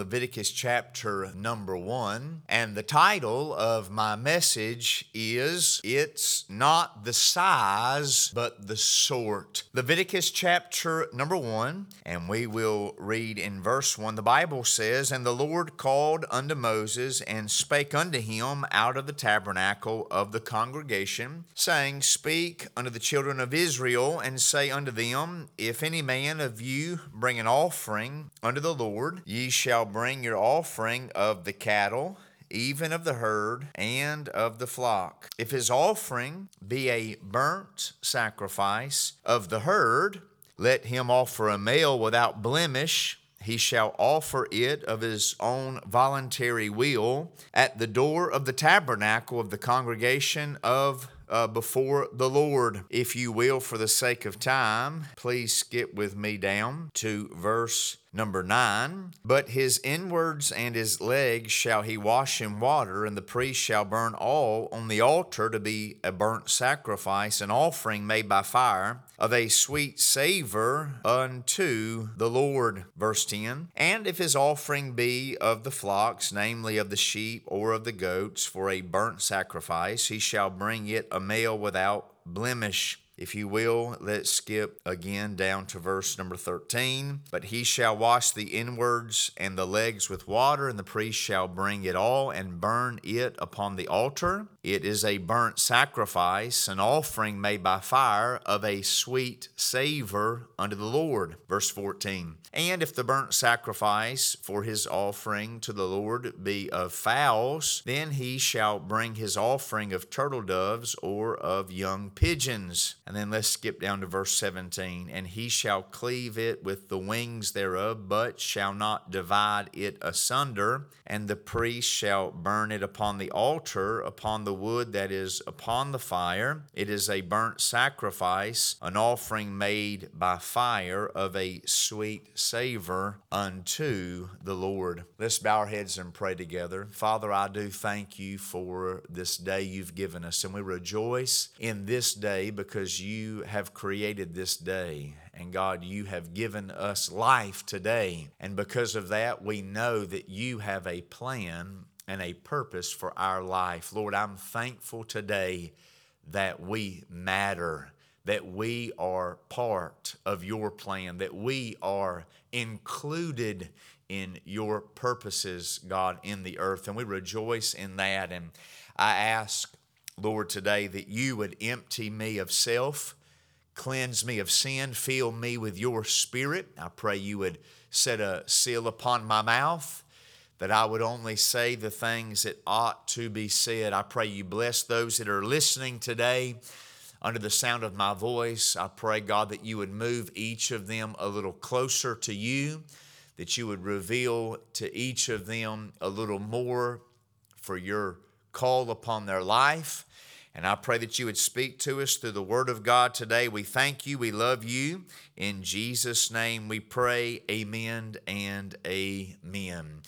Leviticus chapter number one, and the title of my message is It's Not the Size, but the Sort. Leviticus chapter number one, and we will read in verse one. The Bible says, And the Lord called unto Moses and spake unto him out of the tabernacle of the congregation, saying, Speak unto the children of Israel, and say unto them, If any man of you bring an offering unto the Lord, ye shall bring your offering of the cattle, even of the herd and of the flock. If his offering be a burnt sacrifice of the herd, let him offer a male without blemish. He shall offer it of his own voluntary will at the door of the tabernacle of the congregation of uh, before the Lord. If you will, for the sake of time, please skip with me down to verse Number nine, but his inwards and his legs shall he wash in water, and the priest shall burn all on the altar to be a burnt sacrifice, an offering made by fire of a sweet savor unto the Lord. Verse 10 And if his offering be of the flocks, namely of the sheep or of the goats, for a burnt sacrifice, he shall bring it a male without blemish. If you will, let's skip again down to verse number 13. But he shall wash the inwards and the legs with water, and the priest shall bring it all and burn it upon the altar. It is a burnt sacrifice, an offering made by fire of a sweet savor unto the Lord. Verse 14. And if the burnt sacrifice for his offering to the Lord be of fowls, then he shall bring his offering of turtle doves or of young pigeons. And then let's skip down to verse 17. And he shall cleave it with the wings thereof, but shall not divide it asunder. And the priest shall burn it upon the altar, upon the wood that is upon the fire. It is a burnt sacrifice, an offering made by fire of a sweet savor unto the Lord. Let's bow our heads and pray together. Father, I do thank you for this day you've given us, and we rejoice in this day because you have created this day. And God, you have given us life today. And because of that, we know that you have a plan and a purpose for our life. Lord, I'm thankful today that we matter, that we are part of your plan, that we are included in your purposes, God, in the earth. And we rejoice in that. And I ask, Lord, today that you would empty me of self, cleanse me of sin, fill me with your spirit. I pray you would set a seal upon my mouth that I would only say the things that ought to be said. I pray you bless those that are listening today under the sound of my voice. I pray, God, that you would move each of them a little closer to you, that you would reveal to each of them a little more for your call upon their life. And I pray that you would speak to us through the Word of God today. We thank you. We love you. In Jesus' name we pray. Amen and amen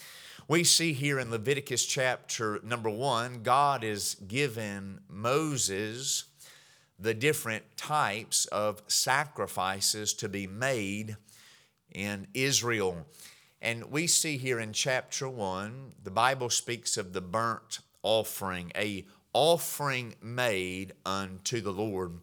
we see here in Leviticus chapter number one, God is given Moses the different types of sacrifices to be made in Israel. And we see here in chapter 1, the Bible speaks of the burnt offering, a offering made unto the Lord.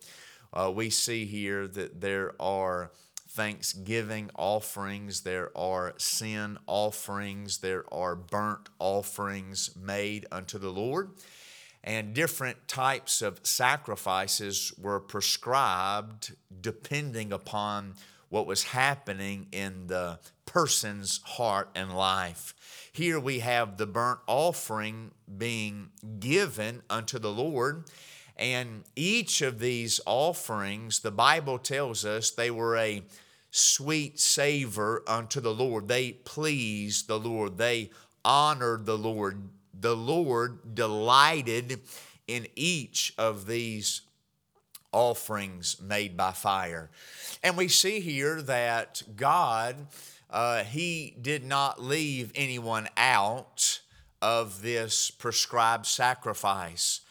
Uh, we see here that there are thanksgiving offerings, there are sin offerings, there are burnt offerings made unto the Lord. And different types of sacrifices were prescribed depending upon what was happening in the person's heart and life. Here we have the burnt offering being given unto the Lord. And each of these offerings, the Bible tells us they were a sweet savor unto the Lord. They pleased the Lord. They honored the Lord. The Lord delighted in each of these offerings made by fire. And we see here that God, uh, He did not leave anyone out of this prescribed sacrifice.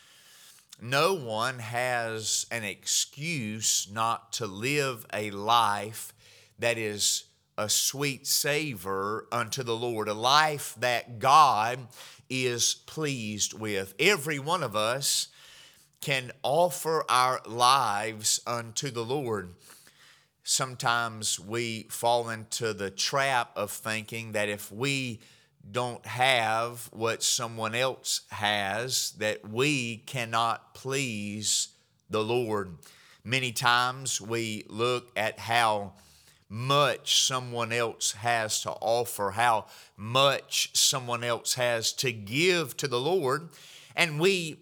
No one has an excuse not to live a life that is a sweet savor unto the Lord, a life that God is pleased with. Every one of us can offer our lives unto the Lord. Sometimes we fall into the trap of thinking that if we don't have what someone else has, that we cannot please the Lord. Many times we look at how much someone else has to offer, how much someone else has to give to the Lord, and we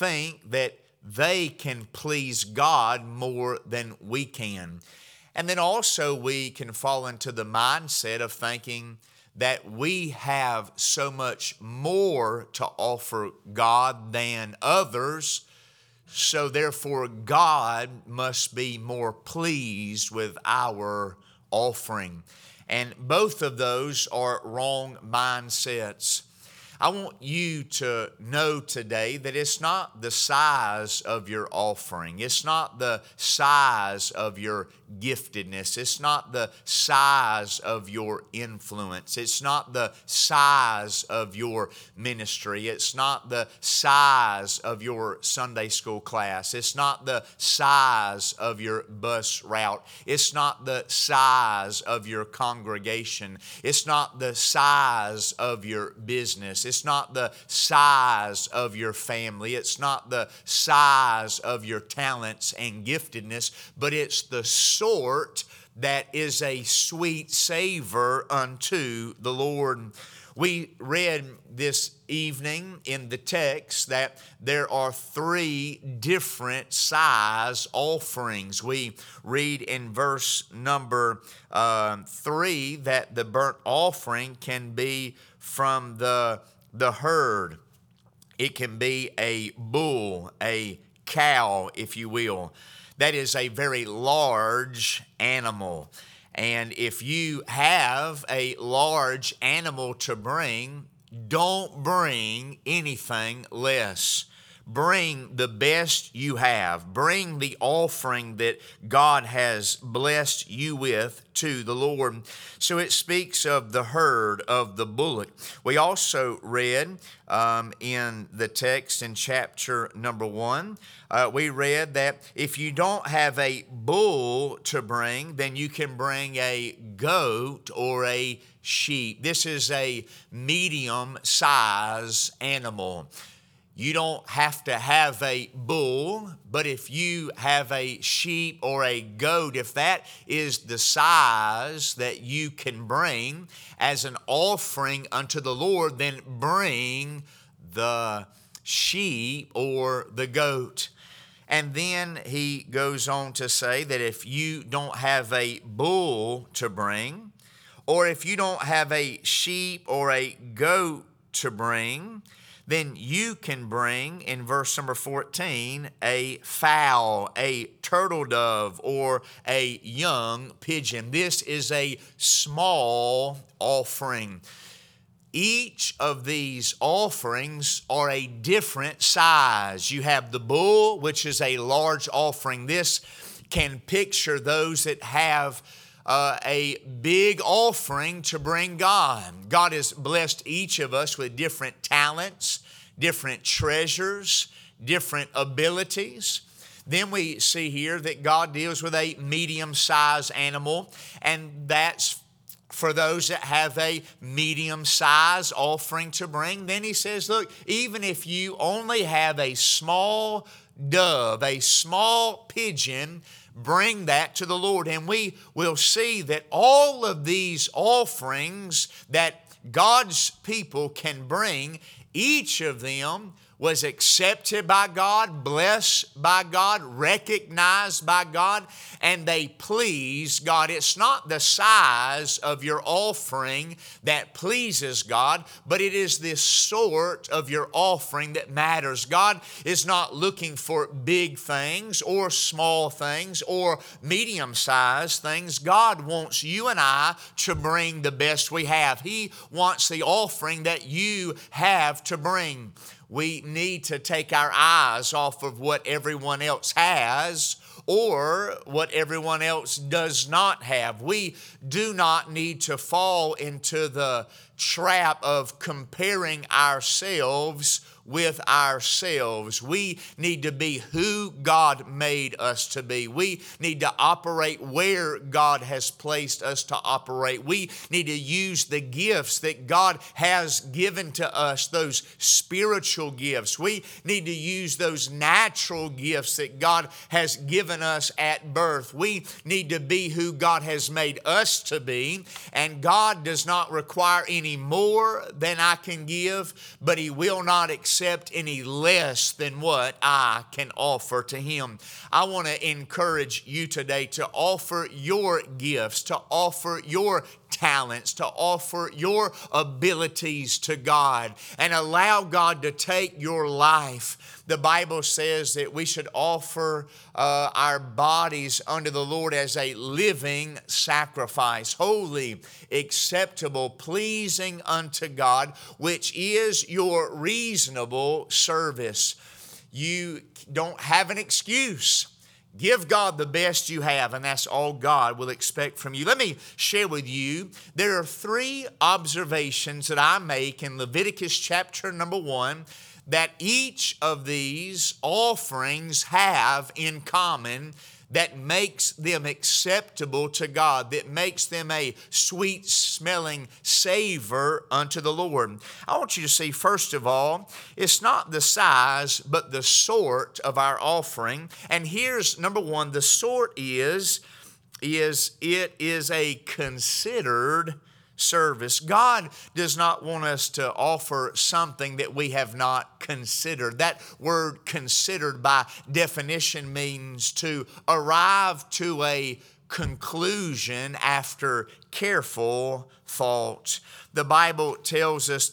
think that they can please God more than we can. And then also, we can fall into the mindset of thinking that we have so much more to offer God than others so, therefore, God must be more pleased with our offering. And both of those are wrong mindsets. I want you to know today that it's not the size of your offering, it's not the size of your giftedness, it's not the size of your influence, it's not the size of your ministry, it's not the size of your Sunday school class, it's not the size of your bus route, it's not the size of your congregation, it's not the size of your business. It's not the size of your family. It's not the size of your talents and giftedness, but it's the sort that is a sweet savor unto the Lord. We read this evening in the text that there are three different size offerings. We read in verse number uh, three that the burnt offering can be from the the herd. It can be a bull, a cow, if you will. That is a very large animal. And if you have a large animal to bring, don't bring anything less. Bring the best you have. Bring the offering that God has blessed you with to the Lord. So it speaks of the herd of the bullock. We also read um, in the text in chapter number one, uh, we read that if you don't have a bull to bring, then you can bring a goat or a sheep. This is a medium size animal. You don't have to have a bull, but if you have a sheep or a goat, if that is the size that you can bring as an offering unto the Lord, then bring the sheep or the goat. And then he goes on to say that if you don't have a bull to bring, or if you don't have a sheep or a goat to bring, then you can bring in verse number 14 a fowl, a turtle dove, or a young pigeon. This is a small offering. Each of these offerings are a different size. You have the bull, which is a large offering. This can picture those that have uh, a big offering to bring God. God has blessed each of us with different talents, different treasures, different abilities. Then we see here that God deals with a medium sized animal, and that's for those that have a medium size offering to bring. Then he says, Look, even if you only have a small dove, a small pigeon, bring that to the Lord. And we will see that all of these offerings that God's people can bring, each of them was accepted by God, blessed by God, recognized by God, and they please God. It's not the size of your offering that pleases God, but it is the sort of your offering that matters. God is not looking for big things or small things or medium sized things. God wants you and I to bring the best we have. He wants the offering that you have to bring we need to take our eyes off of what everyone else has or what everyone else does not have. We do not need to fall into the trap of comparing ourselves with ourselves. We need to be who God made us to be. We need to operate where God has placed us to operate. We need to use the gifts that God has given to us, those spiritual gifts. We need to use those natural gifts that God has given us at birth. We need to be who God has made us to be. And God does not require any more than I can give, but He will not accept accept any less than what I can offer to Him. I want to encourage you today to offer your gifts, to offer your talents, to offer your abilities to God and allow God to take your life. The Bible says that we should offer uh, our bodies unto the Lord as a living sacrifice, holy, acceptable, pleasing unto God, which is your reasonable service. You don't have an excuse Give God the best you have, and that's all God will expect from you. Let me share with you there are three observations that I make in Leviticus chapter number one that each of these offerings have in common that makes them acceptable to God, that makes them a sweet smelling savor unto the Lord. I want you to see, first of all, it's not the size, but the sort of our offering. And here's number one the sort is, is it is a considered service. God does not want us to offer something that we have not considered. That word considered by definition means to arrive to a conclusion after careful thought. The Bible tells us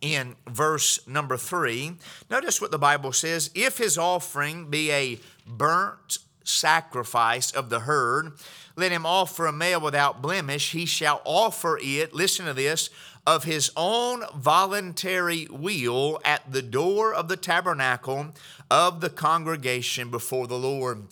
in verse number three, notice what the Bible says if his offering be a burnt sacrifice of the herd, let him offer a male without blemish. He shall offer it, listen to this, of his own voluntary will at the door of the tabernacle of the congregation before the Lord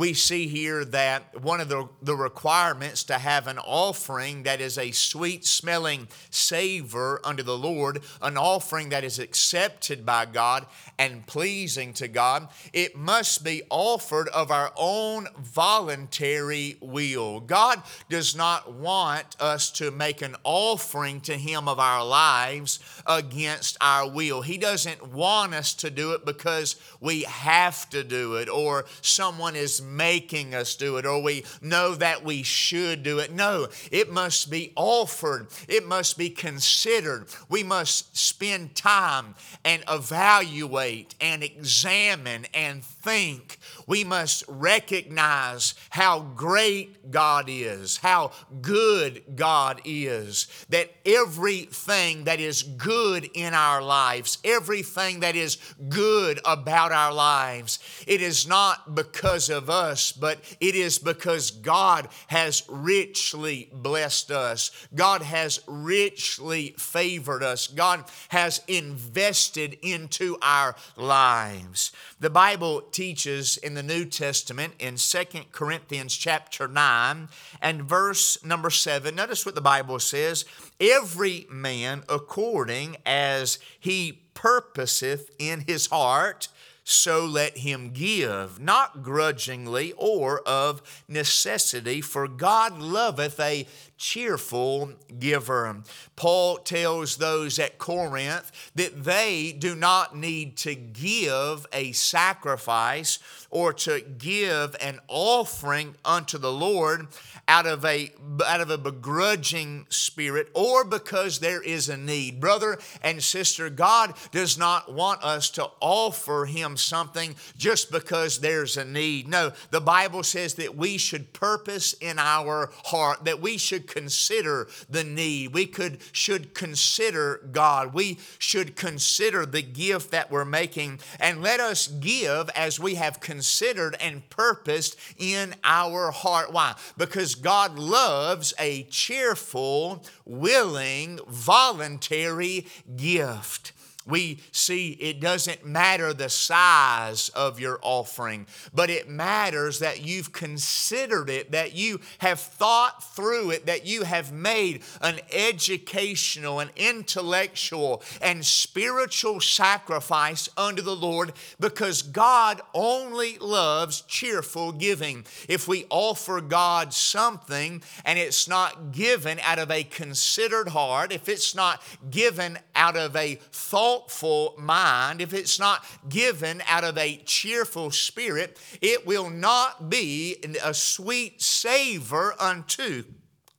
we see here that one of the, the requirements to have an offering that is a sweet smelling savor unto the Lord, an offering that is accepted by God and pleasing to God, it must be offered of our own voluntary will. God does not want us to make an offering to Him of our lives against our will. He doesn't want us to do it because we have to do it or someone is making us do it or we know that we should do it. No, it must be offered, it must be considered. We must spend time and evaluate and examine and think. We must recognize how great God is, how good God is, that everything that is good in our lives, everything that is good about our lives, it is not because of us, but it is because God has richly blessed us. God has richly favored us. God has invested into our lives. The Bible teaches in the New Testament in Second Corinthians chapter 9 and verse number 7. Notice what the Bible says every man according as he purposeth in his heart so let him give, not grudgingly or of necessity, for God loveth a cheerful giver. Paul tells those at Corinth that they do not need to give a sacrifice or to give an offering unto the Lord out of a out of a begrudging spirit or because there is a need. Brother and sister, God does not want us to offer him something just because there's a need. No, the Bible says that we should purpose in our heart that we should consider the need. We could should consider God. We should consider the gift that we're making and let us give as we have considered and purposed in our heart. Why? Because God loves a cheerful, willing, voluntary gift. We see it doesn't matter the size of your offering, but it matters that you've considered it, that you have thought through it, that you have made an educational, an intellectual, and spiritual sacrifice unto the Lord because God only loves cheerful giving. If we offer God something and it's not given out of a considered heart, if it's not given out of a thought, thoughtful mind, if it's not given out of a cheerful spirit, it will not be a sweet savor unto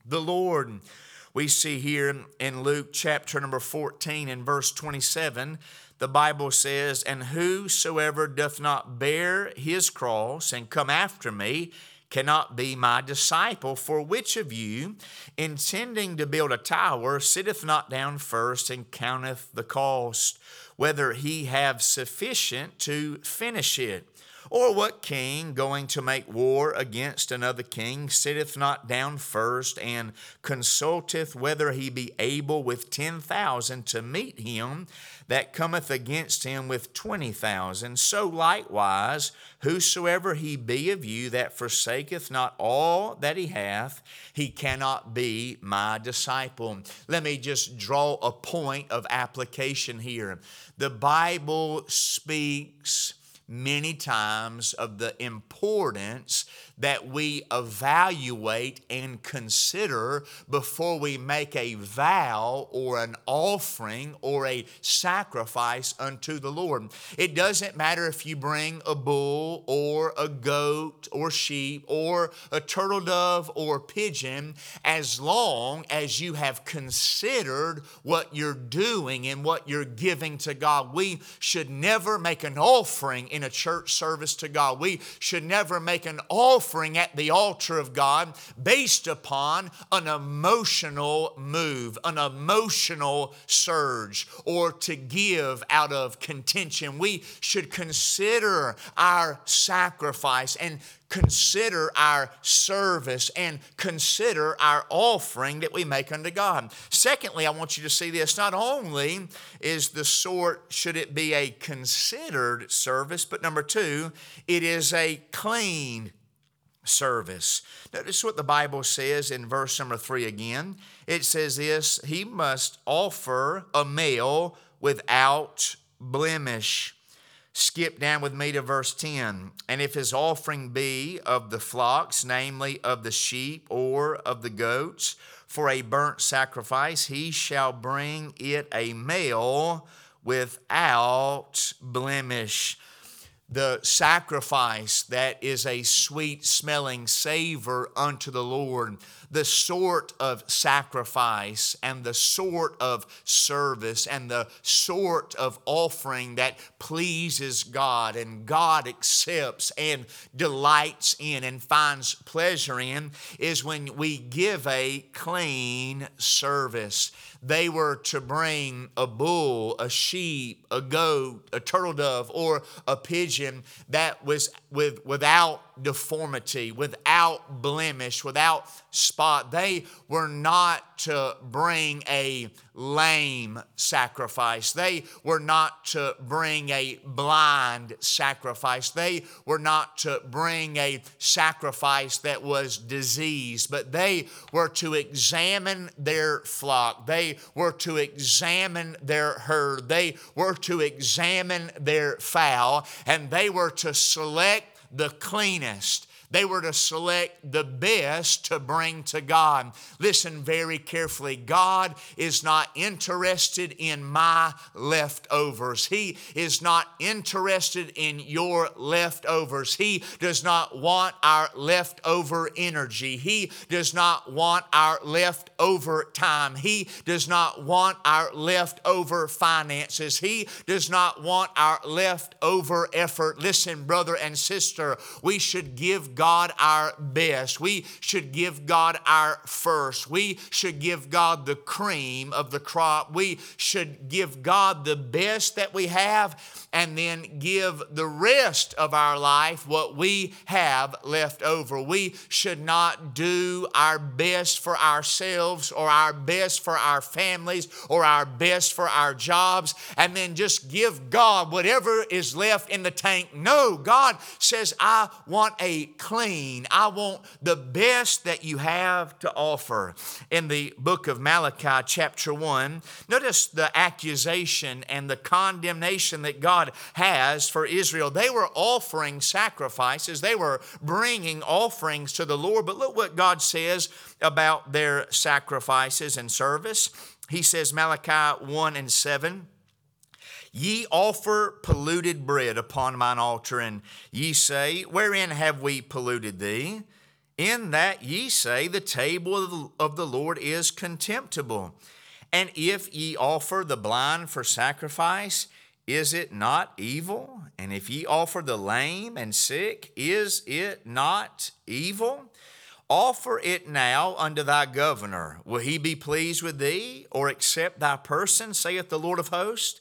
the Lord. We see here in Luke chapter number 14 and verse 27, the Bible says, And whosoever doth not bear his cross and come after me, cannot be my disciple. For which of you, intending to build a tower, sitteth not down first and counteth the cost, whether he have sufficient to finish it? Or what king, going to make war against another king, sitteth not down first and consulteth whether he be able with ten thousand to meet him that cometh against him with twenty thousand? So likewise, whosoever he be of you that forsaketh not all that he hath, he cannot be my disciple. Let me just draw a point of application here. The Bible speaks many times of the importance that we evaluate and consider before we make a vow or an offering or a sacrifice unto the Lord. It doesn't matter if you bring a bull or a goat or sheep or a turtle dove or pigeon, as long as you have considered what you're doing and what you're giving to God. We should never make an offering in a church service to God. We should never make an offering offering at the altar of God based upon an emotional move, an emotional surge, or to give out of contention. We should consider our sacrifice and consider our service and consider our offering that we make unto God. Secondly, I want you to see this. Not only is the sort, should it be a considered service, but number two, it is a clean service. Notice what the Bible says in verse number three again. It says this He must offer a male without blemish. Skip down with me to verse 10. And if his offering be of the flocks, namely of the sheep or of the goats, for a burnt sacrifice, he shall bring it a male without blemish the sacrifice that is a sweet smelling savor unto the Lord, the sort of sacrifice and the sort of service and the sort of offering that pleases God and God accepts and delights in and finds pleasure in is when we give a clean service. They were to bring a bull, a sheep, a goat, a turtle dove, or a pigeon that was with, without deformity, without blemish, without spot. They were not to bring a lame sacrifice. They were not to bring a blind sacrifice. They were not to bring a sacrifice that was diseased, but they were to examine their flock. They were to examine their herd. They were to examine their fowl, and they were to select the cleanest they were to select the best to bring to God. Listen very carefully. God is not interested in my leftovers. He is not interested in your leftovers. He does not want our leftover energy. He does not want our leftover time. He does not want our leftover finances. He does not want our leftover effort. Listen, brother and sister, we should give God our best. We should give God our first. We should give God the cream of the crop. We should give God the best that we have and then give the rest of our life what we have left over. We should not do our best for ourselves or our best for our families or our best for our jobs and then just give God whatever is left in the tank. No, God says, I want a clean, I want the best that you have to offer. In the book of Malachi, chapter 1, notice the accusation and the condemnation that God has for Israel. They were offering sacrifices, they were bringing offerings to the Lord, but look what God says about their sacrifices and service. He says, Malachi 1 and 7. Ye offer polluted bread upon mine altar, and ye say, Wherein have we polluted thee? In that ye say, The table of the Lord is contemptible. And if ye offer the blind for sacrifice, is it not evil? And if ye offer the lame and sick, is it not evil? Offer it now unto thy governor. Will he be pleased with thee, or accept thy person, saith the Lord of hosts?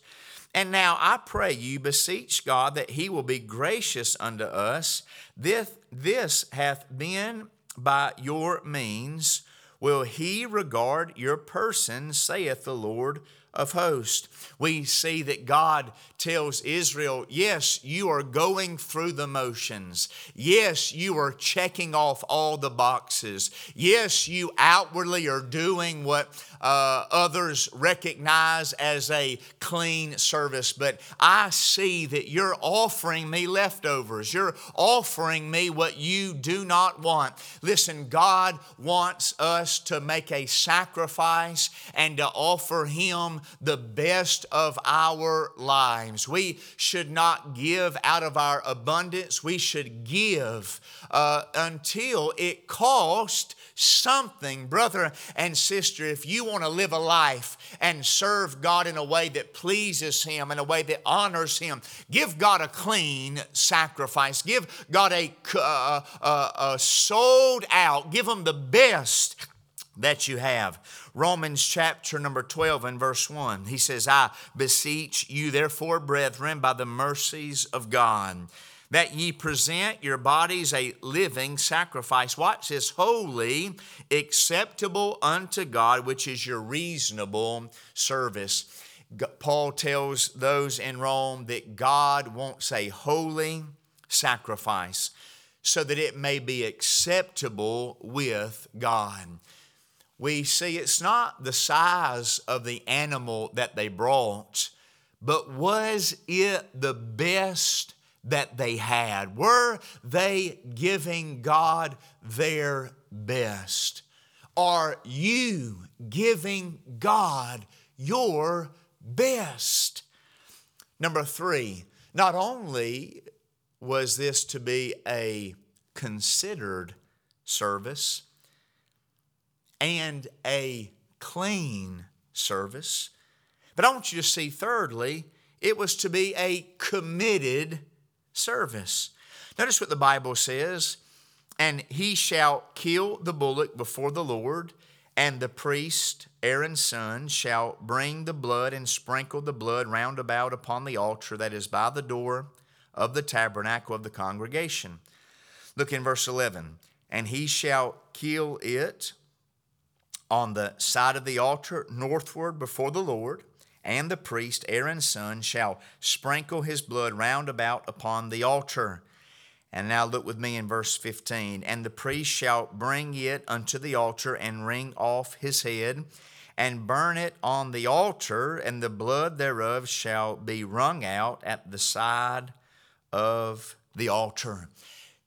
And now I pray you, beseech God that he will be gracious unto us. This, this hath been by your means. Will he regard your person, saith the Lord of hosts. We see that God tells Israel, yes, you are going through the motions. Yes, you are checking off all the boxes. Yes, you outwardly are doing what uh, others recognize as a clean service, but I see that you're offering me leftovers. You're offering me what you do not want. Listen, God wants us to make a sacrifice and to offer Him the best of our lives. We should not give out of our abundance, we should give uh, until it costs something, brother and sister, if you want to live a life and serve God in a way that pleases Him, in a way that honors Him, give God a clean sacrifice. Give God a, uh, uh, uh, sold out, give Him the best that you have. Romans chapter number 12 and verse 1, he says, I beseech you, therefore, brethren, by the mercies of God that ye present your bodies a living sacrifice. Watch this holy, acceptable unto God, which is your reasonable service. Paul tells those in Rome that God wants a holy sacrifice so that it may be acceptable with God. We see it's not the size of the animal that they brought, but was it the best that they had? Were they giving God their best? Are you giving God your best? Number three, not only was this to be a considered service and a clean service, but I want you to see, thirdly, it was to be a committed service. Notice what the Bible says and he shall kill the bullock before the Lord, and the priest, Aaron's son, shall bring the blood and sprinkle the blood round about upon the altar that is by the door of the tabernacle of the congregation. Look in verse 11. And he shall kill it on the side of the altar northward before the Lord and the priest, Aaron's son, shall sprinkle his blood round about upon the altar. And now look with me in verse 15. And the priest shall bring it unto the altar and wring off his head and burn it on the altar, and the blood thereof shall be wrung out at the side of the altar.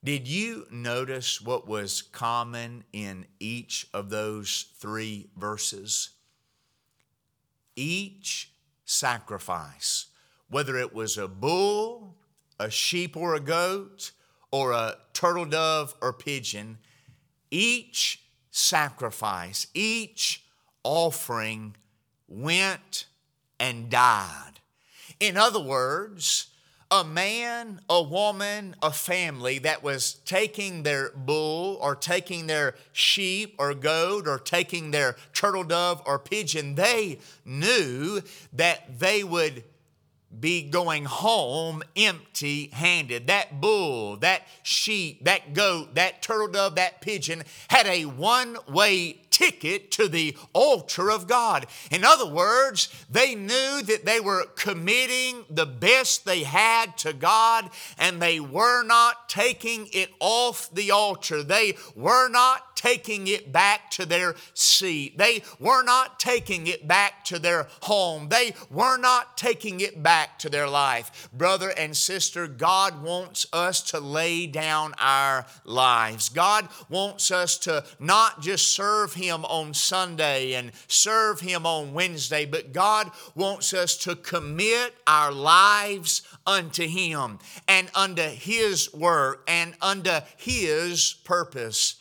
Did you notice what was common in each of those three verses? each sacrifice, whether it was a bull, a sheep or a goat, or a turtle dove or pigeon, each sacrifice, each offering went and died. In other words, a man, a woman, a family that was taking their bull or taking their sheep or goat or taking their turtle dove or pigeon, they knew that they would be going home empty handed. That bull, that sheep, that goat, that turtle dove, that pigeon had a one way ticket to the altar of God. In other words, they knew that they were committing the best they had to God and they were not taking it off the altar. They were not taking it back to their seat. They were not taking it back to their home. They were not taking it back to their life. Brother and sister, God wants us to lay down our lives. God wants us to not just serve Him on Sunday and serve Him on Wednesday, but God wants us to commit our lives unto Him and unto His work and unto His purpose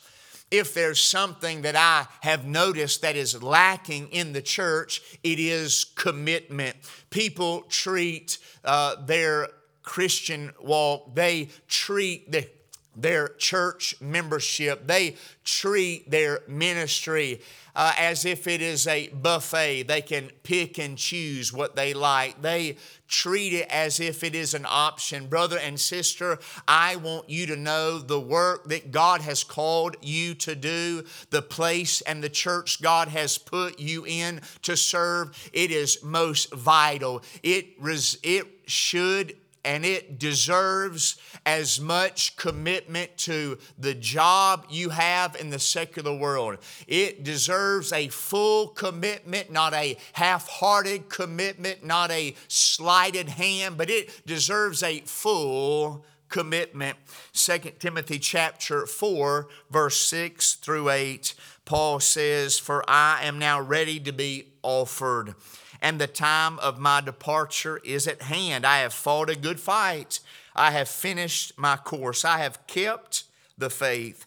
if there's something that I have noticed that is lacking in the church, it is commitment. People treat uh, their Christian walk, they treat the their church membership. They treat their ministry uh, as if it is a buffet. They can pick and choose what they like. They treat it as if it is an option. Brother and sister, I want you to know the work that God has called you to do, the place and the church God has put you in to serve. It is most vital. It, res- it should and it deserves as much commitment to the job you have in the secular world. It deserves a full commitment, not a half hearted commitment, not a slighted hand, but it deserves a full commitment. 2 Timothy chapter 4, verse 6 through 8, Paul says, For I am now ready to be offered and the time of my departure is at hand. I have fought a good fight. I have finished my course. I have kept the faith.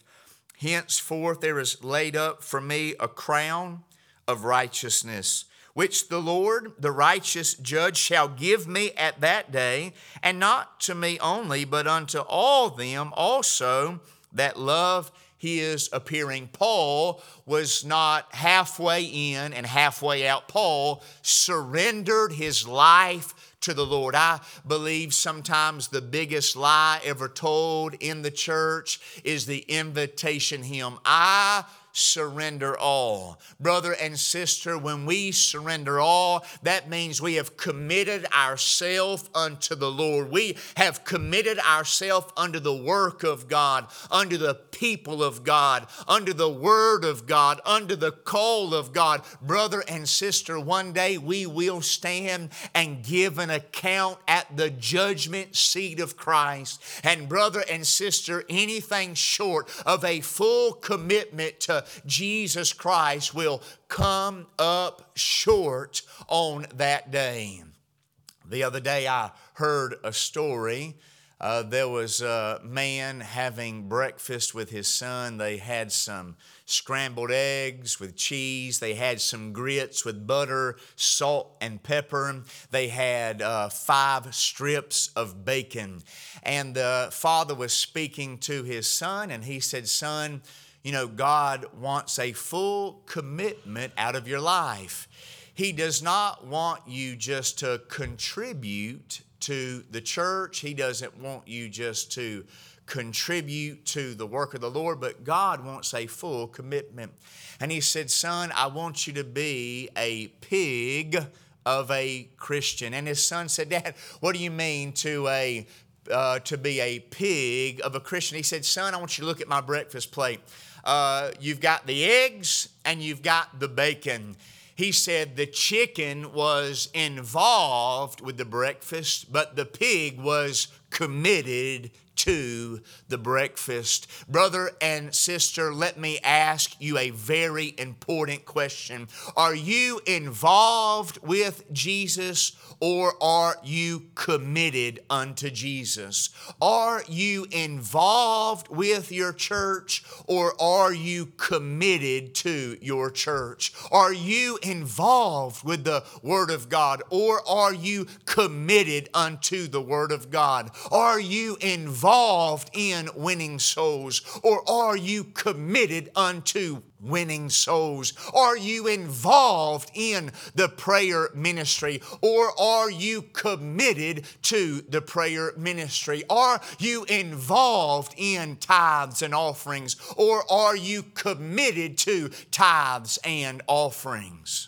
Henceforth, there is laid up for me a crown of righteousness, which the Lord, the righteous judge, shall give me at that day, and not to me only, but unto all them also that love his appearing. Paul was not halfway in and halfway out. Paul surrendered his life to the Lord. I believe sometimes the biggest lie ever told in the church is the invitation hymn. I surrender all. Brother and sister, when we surrender all, that means we have committed ourselves unto the Lord. We have committed ourselves unto the work of God, unto the people of God, unto the word of God, unto the call of God. Brother and sister, one day we will stand and give an account at the judgment seat of Christ. And brother and sister, anything short of a full commitment to Jesus Christ will come up short on that day. The other day I heard a story. Uh, there was a man having breakfast with his son. They had some scrambled eggs with cheese. They had some grits with butter, salt, and pepper. They had uh, five strips of bacon. And the father was speaking to his son, and he said, Son, you know, God wants a full commitment out of your life. He does not want you just to contribute to the church, He doesn't want you just to contribute to the work of the Lord, but God wants a full commitment. And He said, Son, I want you to be a pig of a Christian. And his son said, Dad, what do you mean to a uh, to be a pig of a Christian? He said, Son, I want you to look at my breakfast plate uh, you've got the eggs and you've got the bacon. He said the chicken was involved with the breakfast, but the pig was committed to the breakfast. Brother and sister, let me ask you a very important question. Are you involved with Jesus or are you committed unto Jesus? Are you involved with your church or are you committed to your church? Are you involved with the Word of God or are you committed unto the Word of God? Are you involved? in winning souls? Or are you committed unto winning souls? Are you involved in the prayer ministry? Or are you committed to the prayer ministry? Are you involved in tithes and offerings? Or are you committed to tithes and offerings?